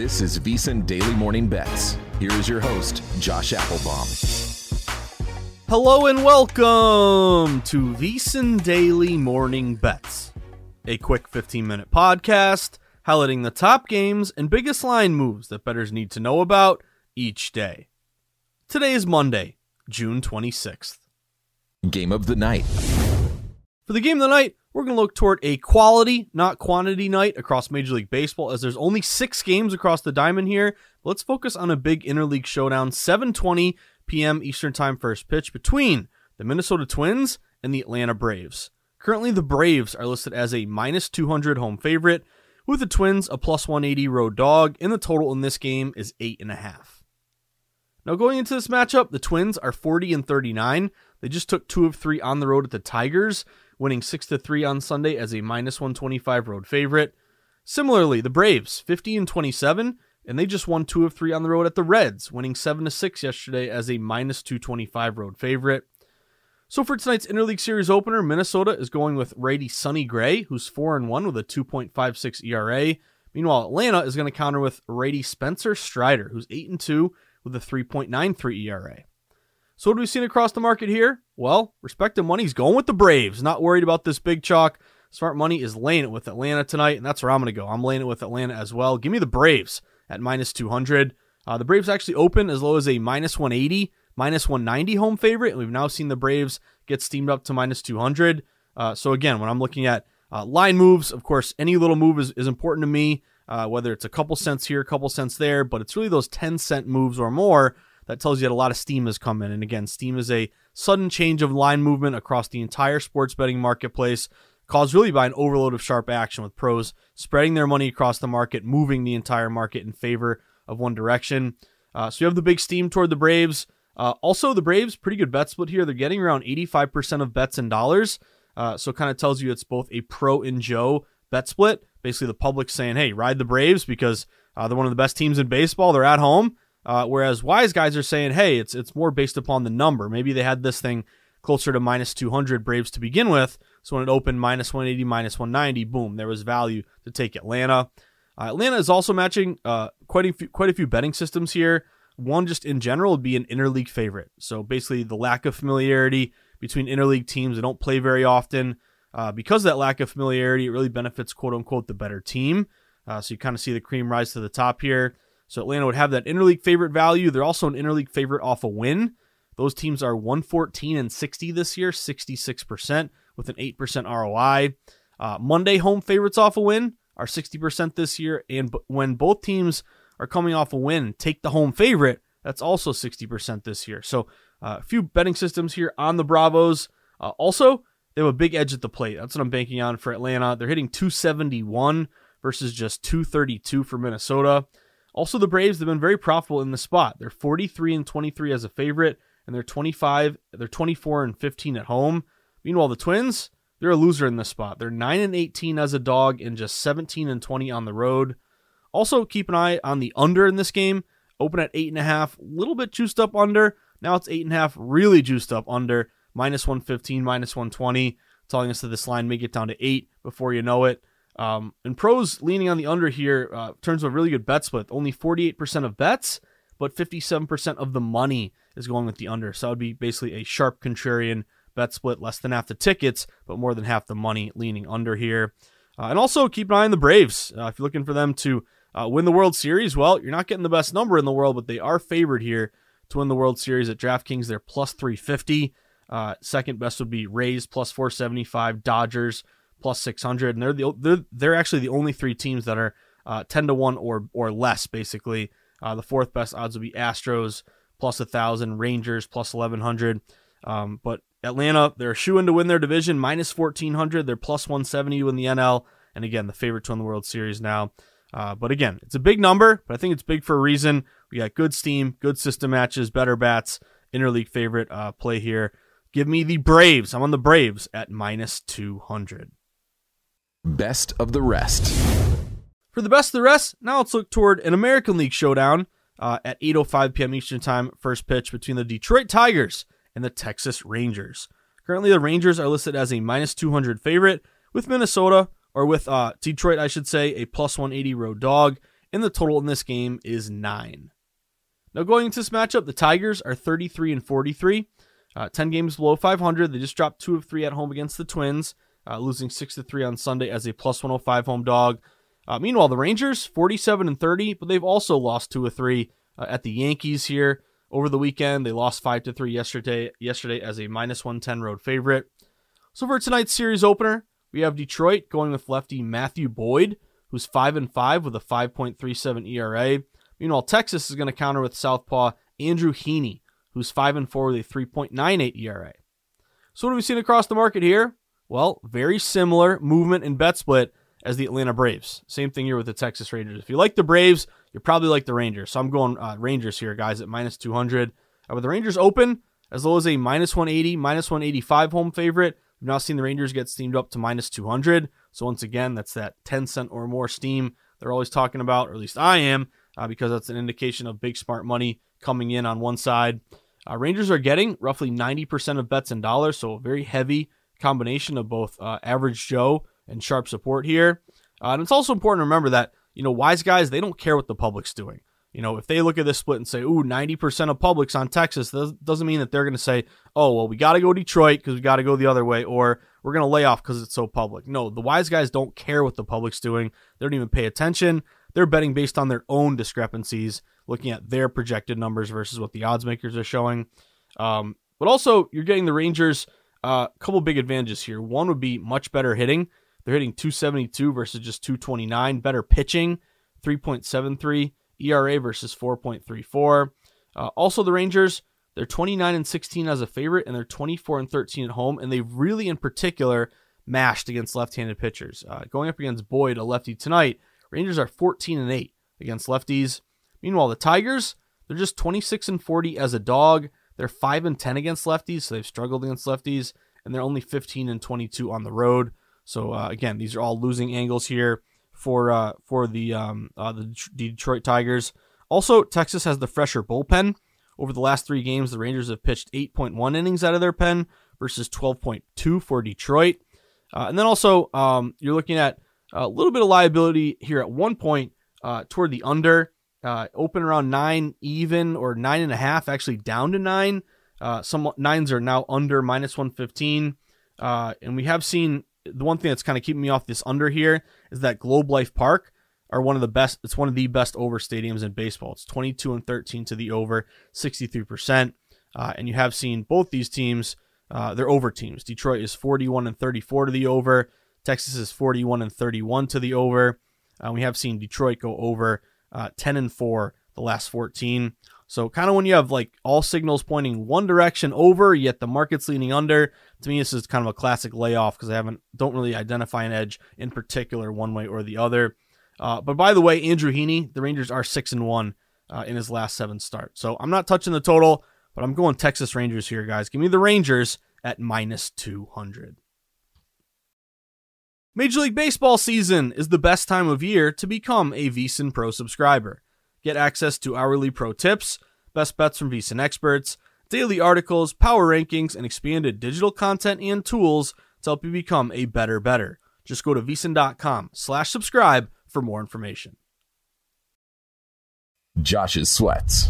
This is VSiN Daily Morning Bets. Here is your host, Josh Appelbaum. Hello and welcome to VSiN Daily Morning Bets, a quick 15 minute podcast highlighting the top games and biggest line moves that bettors need to know about each day. Today is Monday, June 26th. Game of the night. For the game of the night, we're going to look toward a quality, not quantity night across Major League Baseball, as there's only six games across the diamond here. Let's focus on a big interleague showdown, 7:20 p.m. Eastern Time first pitch between the Minnesota Twins and the Atlanta Braves. Currently, the Braves are listed as a minus 200 home favorite, with the Twins a plus 180 road dog, and the total in this game is eight and a half. Now, going into this matchup, the Twins are 40 and 39. They just took two of three on the road at the Tigers, winning 6 to 3 on Sunday as a minus 125 road favorite. Similarly, the Braves 50 and 27 and they just won 2 of 3 on the road at the Reds, winning 7 to 6 yesterday as a minus 225 road favorite. So for tonight's interleague series opener, Minnesota is going with righty Sonny Gray, who's 4 and 1 with a 2.56 ERA. Meanwhile, Atlanta is going to counter with righty Spencer Strider, who's 8 and 2 with a 3.93 ERA. So what have we seen across the market here? Well, respective money's going with the Braves. Not worried about this big chalk. Smart money is laying it with Atlanta tonight, and that's where I'm going to go. I'm laying it with Atlanta as well. Give me the Braves at minus 200. Uh, the Braves actually open as low as a minus 180, minus 190 home favorite, and we've now seen the Braves get steamed up to minus 200. Uh, so again, when I'm looking at uh, line moves, of course, any little move is, is important to me, uh, whether it's a couple cents here, a couple cents there, but it's really those 10 cent moves or more that tells you that a lot of steam has come in. And again, steam is a sudden change of line movement across the entire sports betting marketplace, caused really by an overload of sharp action with pros spreading their money across the market, moving the entire market in favor of one direction. Uh, so you have the big steam toward the Braves. Uh, also, the Braves, pretty good bet split here. They're getting around 85% of bets in dollars. Uh, so kind of tells you it's both a pro and Joe bet split. Basically, the public saying, hey, ride the Braves because uh, they're one of the best teams in baseball. They're at home. Uh, whereas wise guys are saying, hey, it's it's more based upon the number. Maybe they had this thing closer to minus 200 Braves to begin with. So when it opened minus 180, minus 190, boom, there was value to take Atlanta. Uh, Atlanta is also matching uh, quite a few, quite a few betting systems here. One just in general would be an interleague favorite. So basically, the lack of familiarity between interleague teams that don't play very often. Uh, because that lack of familiarity, it really benefits quote unquote the better team. Uh, so you kind of see the cream rise to the top here. So Atlanta would have that interleague favorite value. They're also an interleague favorite off a win. Those teams are 114 and 60 this year, 66% with an 8% ROI. Uh, Monday home favorites off a win are 60% this year. And b- when both teams are coming off a win, take the home favorite, that's also 60% this year. So uh, a few betting systems here on the Bravos. Uh, also, they have a big edge at the plate. That's what I'm banking on for Atlanta. They're hitting 271 versus just 232 for Minnesota. Also, the Braves have been very profitable in the spot. They're 43 and 23 as a favorite, and they're 25, they're 24 and 15 at home. Meanwhile, the Twins, they're a loser in this spot. They're 9 and 18 as a dog and just 17 and 20 on the road. Also, keep an eye on the under in this game. Open at eight and a half, a little bit juiced up under. Now it's eight and a half, really juiced up under, minus 115, minus 120, telling us that this line may get down to eight before you know it. Um, and pros leaning on the under here uh, turns a really good bet split. Only 48% of bets, but 57% of the money is going with the under. So that would be basically a sharp contrarian bet split, less than half the tickets, but more than half the money leaning under here. Uh, and also keep an eye on the Braves. Uh, if you're looking for them to uh, win the World Series, well, you're not getting the best number in the world, but they are favored here to win the World Series at DraftKings. They're plus 350. Uh, second best would be Rays plus 475, Dodgers plus 600, and they're the they're, they're actually the only three teams that are uh, 10 to one or or less. Basically, uh, the fourth best odds would be Astros plus a thousand, Rangers plus 1100. Um, but Atlanta, they're shoe in to win their division, minus 1400. They're plus 170 in the NL, and again, the favorite to win the World Series now. Uh, but again, it's a big number, but I think it's big for a reason. We got good steam, good system matches, better bats, interleague favorite uh, play here. Give me the Braves. I'm on the Braves at minus 200. Best of the rest. For the best of the rest, now let's look toward an American League showdown uh, at 8:05 p.m. Eastern Time. First pitch between the Detroit Tigers and the Texas Rangers. Currently, the Rangers are listed as a minus 200 favorite, with Minnesota or with uh, Detroit, I should say, a plus 180 road dog. And the total in this game is nine. Now, going into this matchup, the Tigers are 33 and 43. Uh, 10 games below 500. They just dropped two of three at home against the Twins, uh, losing 6 to 3 on Sunday as a plus 105 home dog. Uh, meanwhile, the Rangers, 47 and 30, but they've also lost two of three uh, at the Yankees here over the weekend. They lost 5 to 3 yesterday, yesterday as a minus 110 road favorite. So for tonight's series opener, we have Detroit going with lefty Matthew Boyd, who's 5 and 5 with a 5.37 ERA. Meanwhile, Texas is going to counter with southpaw Andrew Heaney, who's 5 and 4 with a 3.98 ERA. So what have we seen across the market here? Well, very similar movement and bet split as the Atlanta Braves. Same thing here with the Texas Rangers. If you like the Braves, you probably like the Rangers. So I'm going uh, Rangers here, guys, at minus 200. Uh, with the Rangers open as low as a minus 180, minus 185 home favorite. We've now seen the Rangers get steamed up to minus 200. So once again, that's that 10 cent or more steam they're always talking about, or at least I am, uh, because that's an indication of big smart money coming in on one side. Uh, Rangers are getting roughly 90% of bets in dollars, so very heavy combination of both uh, average Joe and sharp support here. Uh, and it's also important to remember that, you know, wise guys, they don't care what the public's doing. You know, if they look at this split and say, ooh, 90% of public's on Texas, that doesn't mean that they're going to say, oh, well, we got to go Detroit because we got to go the other way, or we're going to lay off because it's so public. No, the wise guys don't care what the public's doing. They don't even pay attention. They're betting based on their own discrepancies looking at their projected numbers versus what the odds makers are showing. Um, but also, you're getting the Rangers a uh, couple big advantages here. One would be much better hitting. They're hitting 272 versus just 229. Better pitching, 3.73 ERA versus 4.34. Uh, also, the Rangers, they're 29 and 16 as a favorite, and they're 24 and 13 at home. And they've really, in particular, mashed against left-handed pitchers. Uh, going up against Boyd, a lefty tonight, Rangers are 14 and 8 against lefties. Meanwhile, the Tigers, they're just 26 and 40 as a dog. They're 5 and 10 against lefties, so they've struggled against lefties, and they're only 15 and 22 on the road. So uh, again, these are all losing angles here for uh, for the um, uh, the Detroit Tigers. Also, Texas has the fresher bullpen. Over the last three games, the Rangers have pitched 8.1 innings out of their pen versus 12.2 for Detroit. Uh, and then also, um, you're looking at a little bit of liability here at one point uh, toward the under. Uh, open around nine, even or nine and a half, actually down to nine. Uh, some nines are now under minus 115. Uh, and we have seen the one thing that's kind of keeping me off this under here is that Globe Life Park are one of the best. It's one of the best over stadiums in baseball. It's 22 and 13 to the over, 63%. Uh, and you have seen both these teams, uh, they're over teams. Detroit is 41 and 34 to the over. Texas is 41 and 31 to the over. Uh, we have seen Detroit go over uh, 10 and 4 the last 14. So kind of when you have like all signals pointing one direction over, yet the market's leaning under. To me, this is kind of a classic layoff because I haven't don't really identify an edge in particular one way or the other. Uh, but by the way, Andrew Heaney, the Rangers are six and one uh, in his last seven starts. So I'm not touching the total, but I'm going Texas Rangers here, guys. Give me the Rangers at minus 200. Major League Baseball season is the best time of year to become a VSiN Pro subscriber. Get access to hourly pro tips, best bets from VSiN experts, daily articles, power rankings, and expanded digital content and tools to help you become a better better. Just go to VSiN.com slash subscribe for more information. Josh's sweats.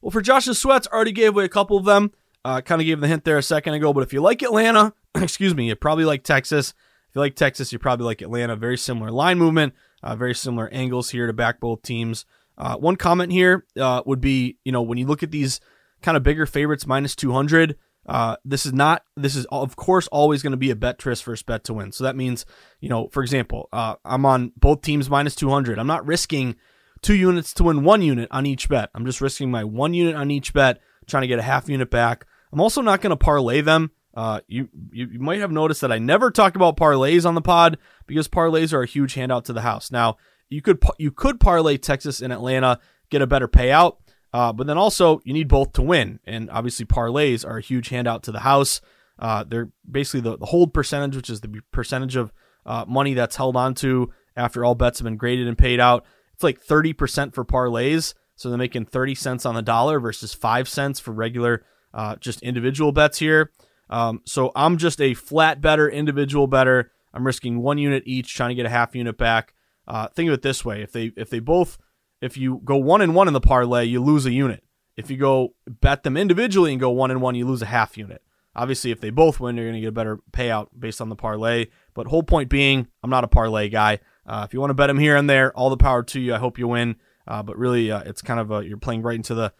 Well, for Josh's sweats, I already gave away a couple of them. Uh, kind of gave the hint there a second ago, but if you like Atlanta, excuse me, you probably like Texas. If you like Texas, you probably like Atlanta. Very similar line movement, uh, very similar angles here to back both teams. Uh, one comment here uh, would be, you know, when you look at these kind of bigger favorites minus 200, uh, this is not, this is of course always going to be a bet Betris first bet to win. So that means, you know, for example, uh, I'm on both teams minus 200. I'm not risking two units to win one unit on each bet. I'm just risking my one unit on each bet, trying to get a half unit back. I'm also not going to parlay them. Uh, you, you, you might have noticed that I never talked about parlays on the pod because parlays are a huge handout to the house. Now you could you could parlay Texas and Atlanta, get a better payout, uh, but then also you need both to win, and obviously parlays are a huge handout to the house. Uh, they're basically the, the hold percentage, which is the percentage of uh, money that's held onto after all bets have been graded and paid out. It's like 30% for parlays. So they're making 30 cents on the dollar versus 5 cents for regular, uh, just individual bets here. Um, so I'm just a flat better, individual better. I'm risking one unit each, trying to get a half unit back. Uh, think of it this way: if they if they both if you go one and one in the parlay, you lose a unit. If you go bet them individually and go one and one, you lose a half unit. Obviously, if they both win, you're going to get a better payout based on the parlay. But whole point being, I'm not a parlay guy. Uh, if you want to bet them here and there, all the power to you. I hope you win. Uh, but really, uh, it's kind of a, you're playing right into the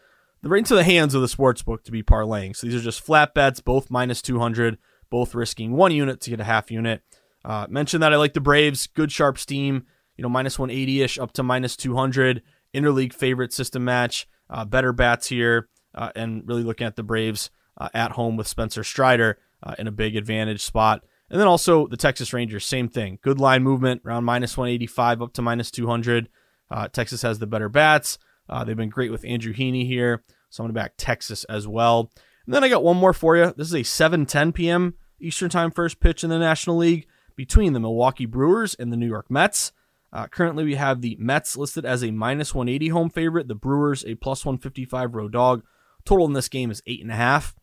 right into the hands of the sports book to be parlaying. So these are just flat bets, both minus 200, both risking one unit to get a half unit. Uh, mentioned that I like the Braves, good sharp steam, you know, minus 180 ish up to minus 200. Interleague favorite system match, uh, better bats here, uh, and really looking at the Braves uh, at home with Spencer Strider uh, in a big advantage spot. And then also the Texas Rangers, same thing. Good line movement around minus 185 up to minus 200. Uh, Texas has the better bats. Uh, they've been great with Andrew Heaney here. So I'm going to back Texas as well. And then I got one more for you. This is a 7:10 p.m. Eastern Time first pitch in the National League between the Milwaukee Brewers and the New York Mets. Uh, currently, we have the Mets listed as a minus 180 home favorite, the Brewers a plus 155 road dog. Total in this game is eight and a half.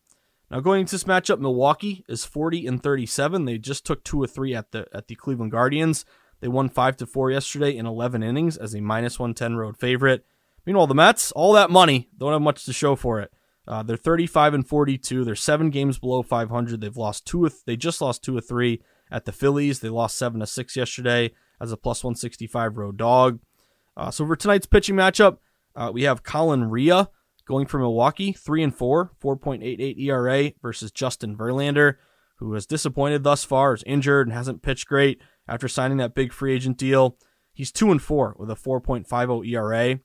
Now, going into this matchup, Milwaukee is 40 and 37. They just took two or three at the at the Cleveland Guardians. They won five to four yesterday in 11 innings as a minus 110 road favorite. Meanwhile, the Mets, all that money, don't have much to show for it. Uh, they're 35 and 42. They're seven games below 500. They've lost two. Of, They just lost two or three at the Phillies. They lost seven to six yesterday as a plus 165 road dog. Uh, so for tonight's pitching matchup, uh, we have Colin Rea going for Milwaukee, three and four, 4.88 ERA versus Justin Verlander, who has disappointed thus far, is injured and hasn't pitched great after signing that big free agent deal. He's two and four with a 4.50 ERA.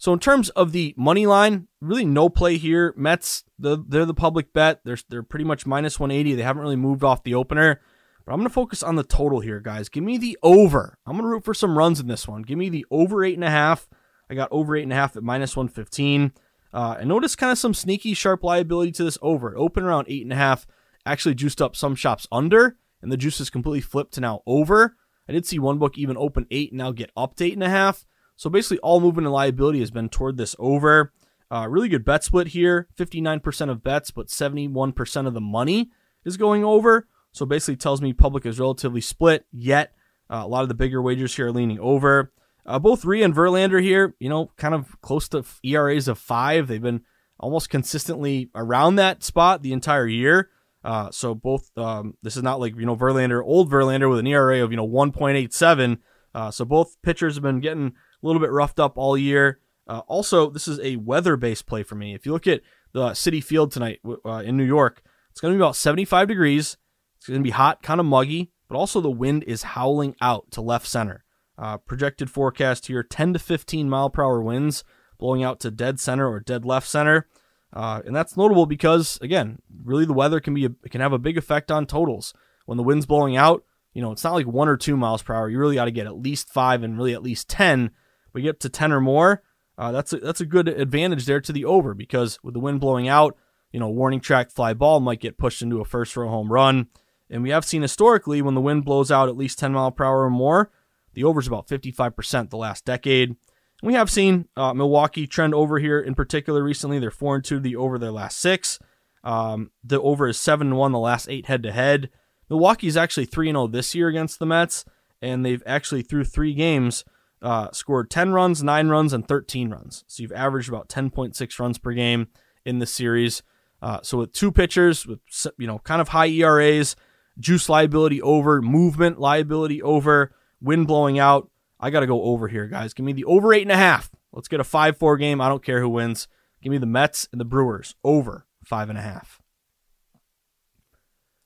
So in terms of the money line, really no play here. Mets, the, they're the public bet. They're they're pretty much minus 180. They haven't really moved off the opener. But I'm going to focus on the total here, guys. Give me the over. I'm going to root for some runs in this one. Give me the over eight and a half. I got over eight and a half at minus 115. Uh, and notice kind of some sneaky sharp liability to this over. Open around eight and a half. Actually juiced up some shops under, and the juice is completely flipped to now over. I did see one book even open eight and now get up to eight and a half. So basically, all movement and liability has been toward this over. Uh, really good bet split here 59% of bets, but 71% of the money is going over. So basically tells me public is relatively split, yet uh, a lot of the bigger wagers here are leaning over. Uh, both Rea and Verlander here, you know, kind of close to ERAs of five. They've been almost consistently around that spot the entire year. Uh, so both, um, this is not like, you know, Verlander, old Verlander with an ERA of, you know, 1.87. Uh, so both pitchers have been getting a little bit roughed up all year. Uh, also, this is a weather based play for me. If you look at the Citi Field tonight uh, in New York, it's going to be about 75 degrees. It's going to be hot, kind of muggy, but also the wind is howling out to left center. Uh, projected forecast here 10 to 15 mile per hour winds blowing out to dead center or dead left center. Uh, and that's notable because, again, really the weather can be a, can have a big effect on totals. When the wind's blowing out, you know, it's not like one or two miles per hour. You really got to get at least five and really at least 10. But get to 10 or more, uh, that's, a, that's a good advantage there to the over because with the wind blowing out, you know, warning track fly ball might get pushed into a first row home run. And we have seen historically when the wind blows out at least 10 mile per hour or more, the over is about 55% the last decade. And we have seen uh, Milwaukee trend over here in particular recently. They're 4 and 2 the over their last six. Um, the over is 7 and 1 the last eight head to head. Milwaukee is actually 3 0 this year against the Mets, and they've actually, through three games, uh, scored 10 runs, 9 runs, and 13 runs. So you've averaged about 10.6 runs per game in the series. Uh, so with two pitchers with you know kind of high ERAs, juice liability over, movement liability over, wind blowing out. I got to go over here, guys. Give me the over eight and a half. Let's get a 5 4 game. I don't care who wins. Give me the Mets and the Brewers over five and a half.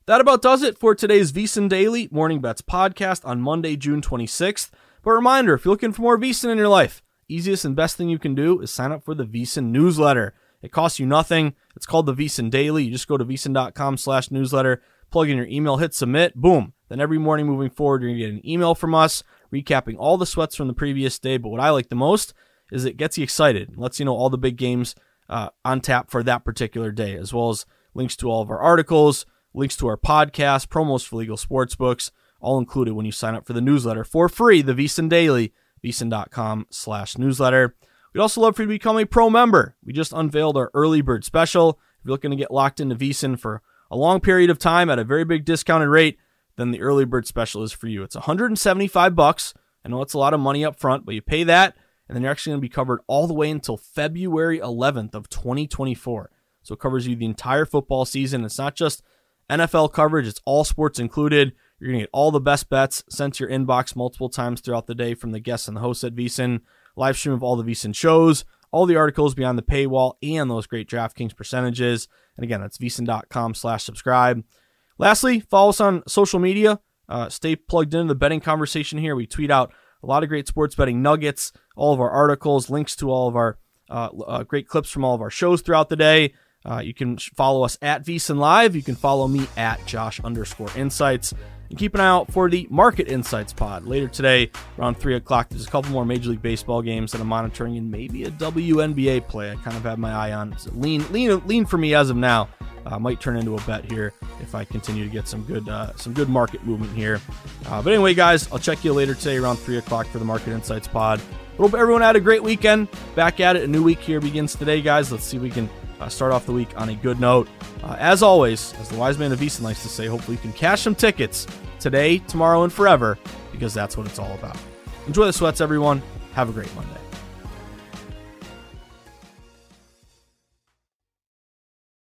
That about does it for today's VSiN Daily Morning Bets podcast on Monday, June 26th. But reminder if you're looking for more VSiN in your life, easiest and best thing you can do is sign up for the VSiN newsletter. It costs you nothing. It's called the VSiN Daily. You just go to vsin.com slash newsletter, plug in your email, hit submit, boom. Then every morning moving forward, you're going to get an email from us recapping all the sweats from the previous day. But what I like the most is it gets you excited, lets you know all the big games uh, on tap for that particular day, as well as links to all of our articles, links to our podcast, promos for legal sports books, all included when you sign up for the newsletter for free, the VSiN Daily, vsin.com slash newsletter. We'd also love for you to become a pro member. We just unveiled our early bird special. If you're looking to get locked into VSiN for a long period of time at a very big discounted rate, then the early bird special is for you. It's 175 bucks. I know it's a lot of money up front, but you pay that, and then you're actually going to be covered all the way until February 11th of 2024. So it covers you the entire football season. It's not just NFL coverage; it's all sports included. You're going to get all the best bets sent to your inbox multiple times throughout the day from the guests and the hosts at VSiN live stream of all the VSiN shows, all the articles beyond the paywall, and those great DraftKings percentages. And again, that's vsin.com slash subscribe. Lastly, follow us on social media. Uh, stay plugged into the betting conversation here. We tweet out a lot of great sports betting nuggets, all of our articles, links to all of our uh, uh, great clips from all of our shows throughout the day. Uh, you can follow us at VSiN Live. You can follow me at Josh underscore Insights. And keep an eye out for the Market Insights pod later today around 3 o'clock. There's a couple more Major League Baseball games that I'm monitoring and maybe a WNBA play I kind of have my eye on. So lean, lean, lean for me as of now. Uh, might turn into a bet here if I continue to get some good uh, some good market movement here. Uh, but anyway, guys, I'll check you later today around 3 o'clock for the Market Insights pod. Hope everyone had a great weekend. Back at it. A new week here begins today, guys. Let's see if we can uh, start off the week on a good note. Uh, as always, as the wise man of Easton likes to say, hopefully you can cash some tickets today, tomorrow, and forever because that's what it's all about. Enjoy the sweats, everyone. Have a great Monday.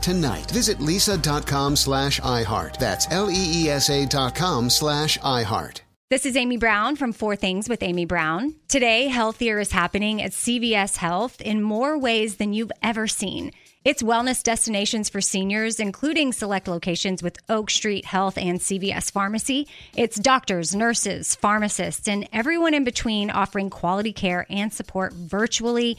tonight. Visit leesa.com slash iHeart. That's L-E-E-S-A dot com slash iHeart. This is Amy Brown from Four Things with Amy Brown. Today, healthier is happening at CVS Health in more ways than you've ever seen. It's wellness destinations for seniors, including select locations with Oak Street Health and CVS Pharmacy. It's doctors, nurses, pharmacists, and everyone in between offering quality care and support virtually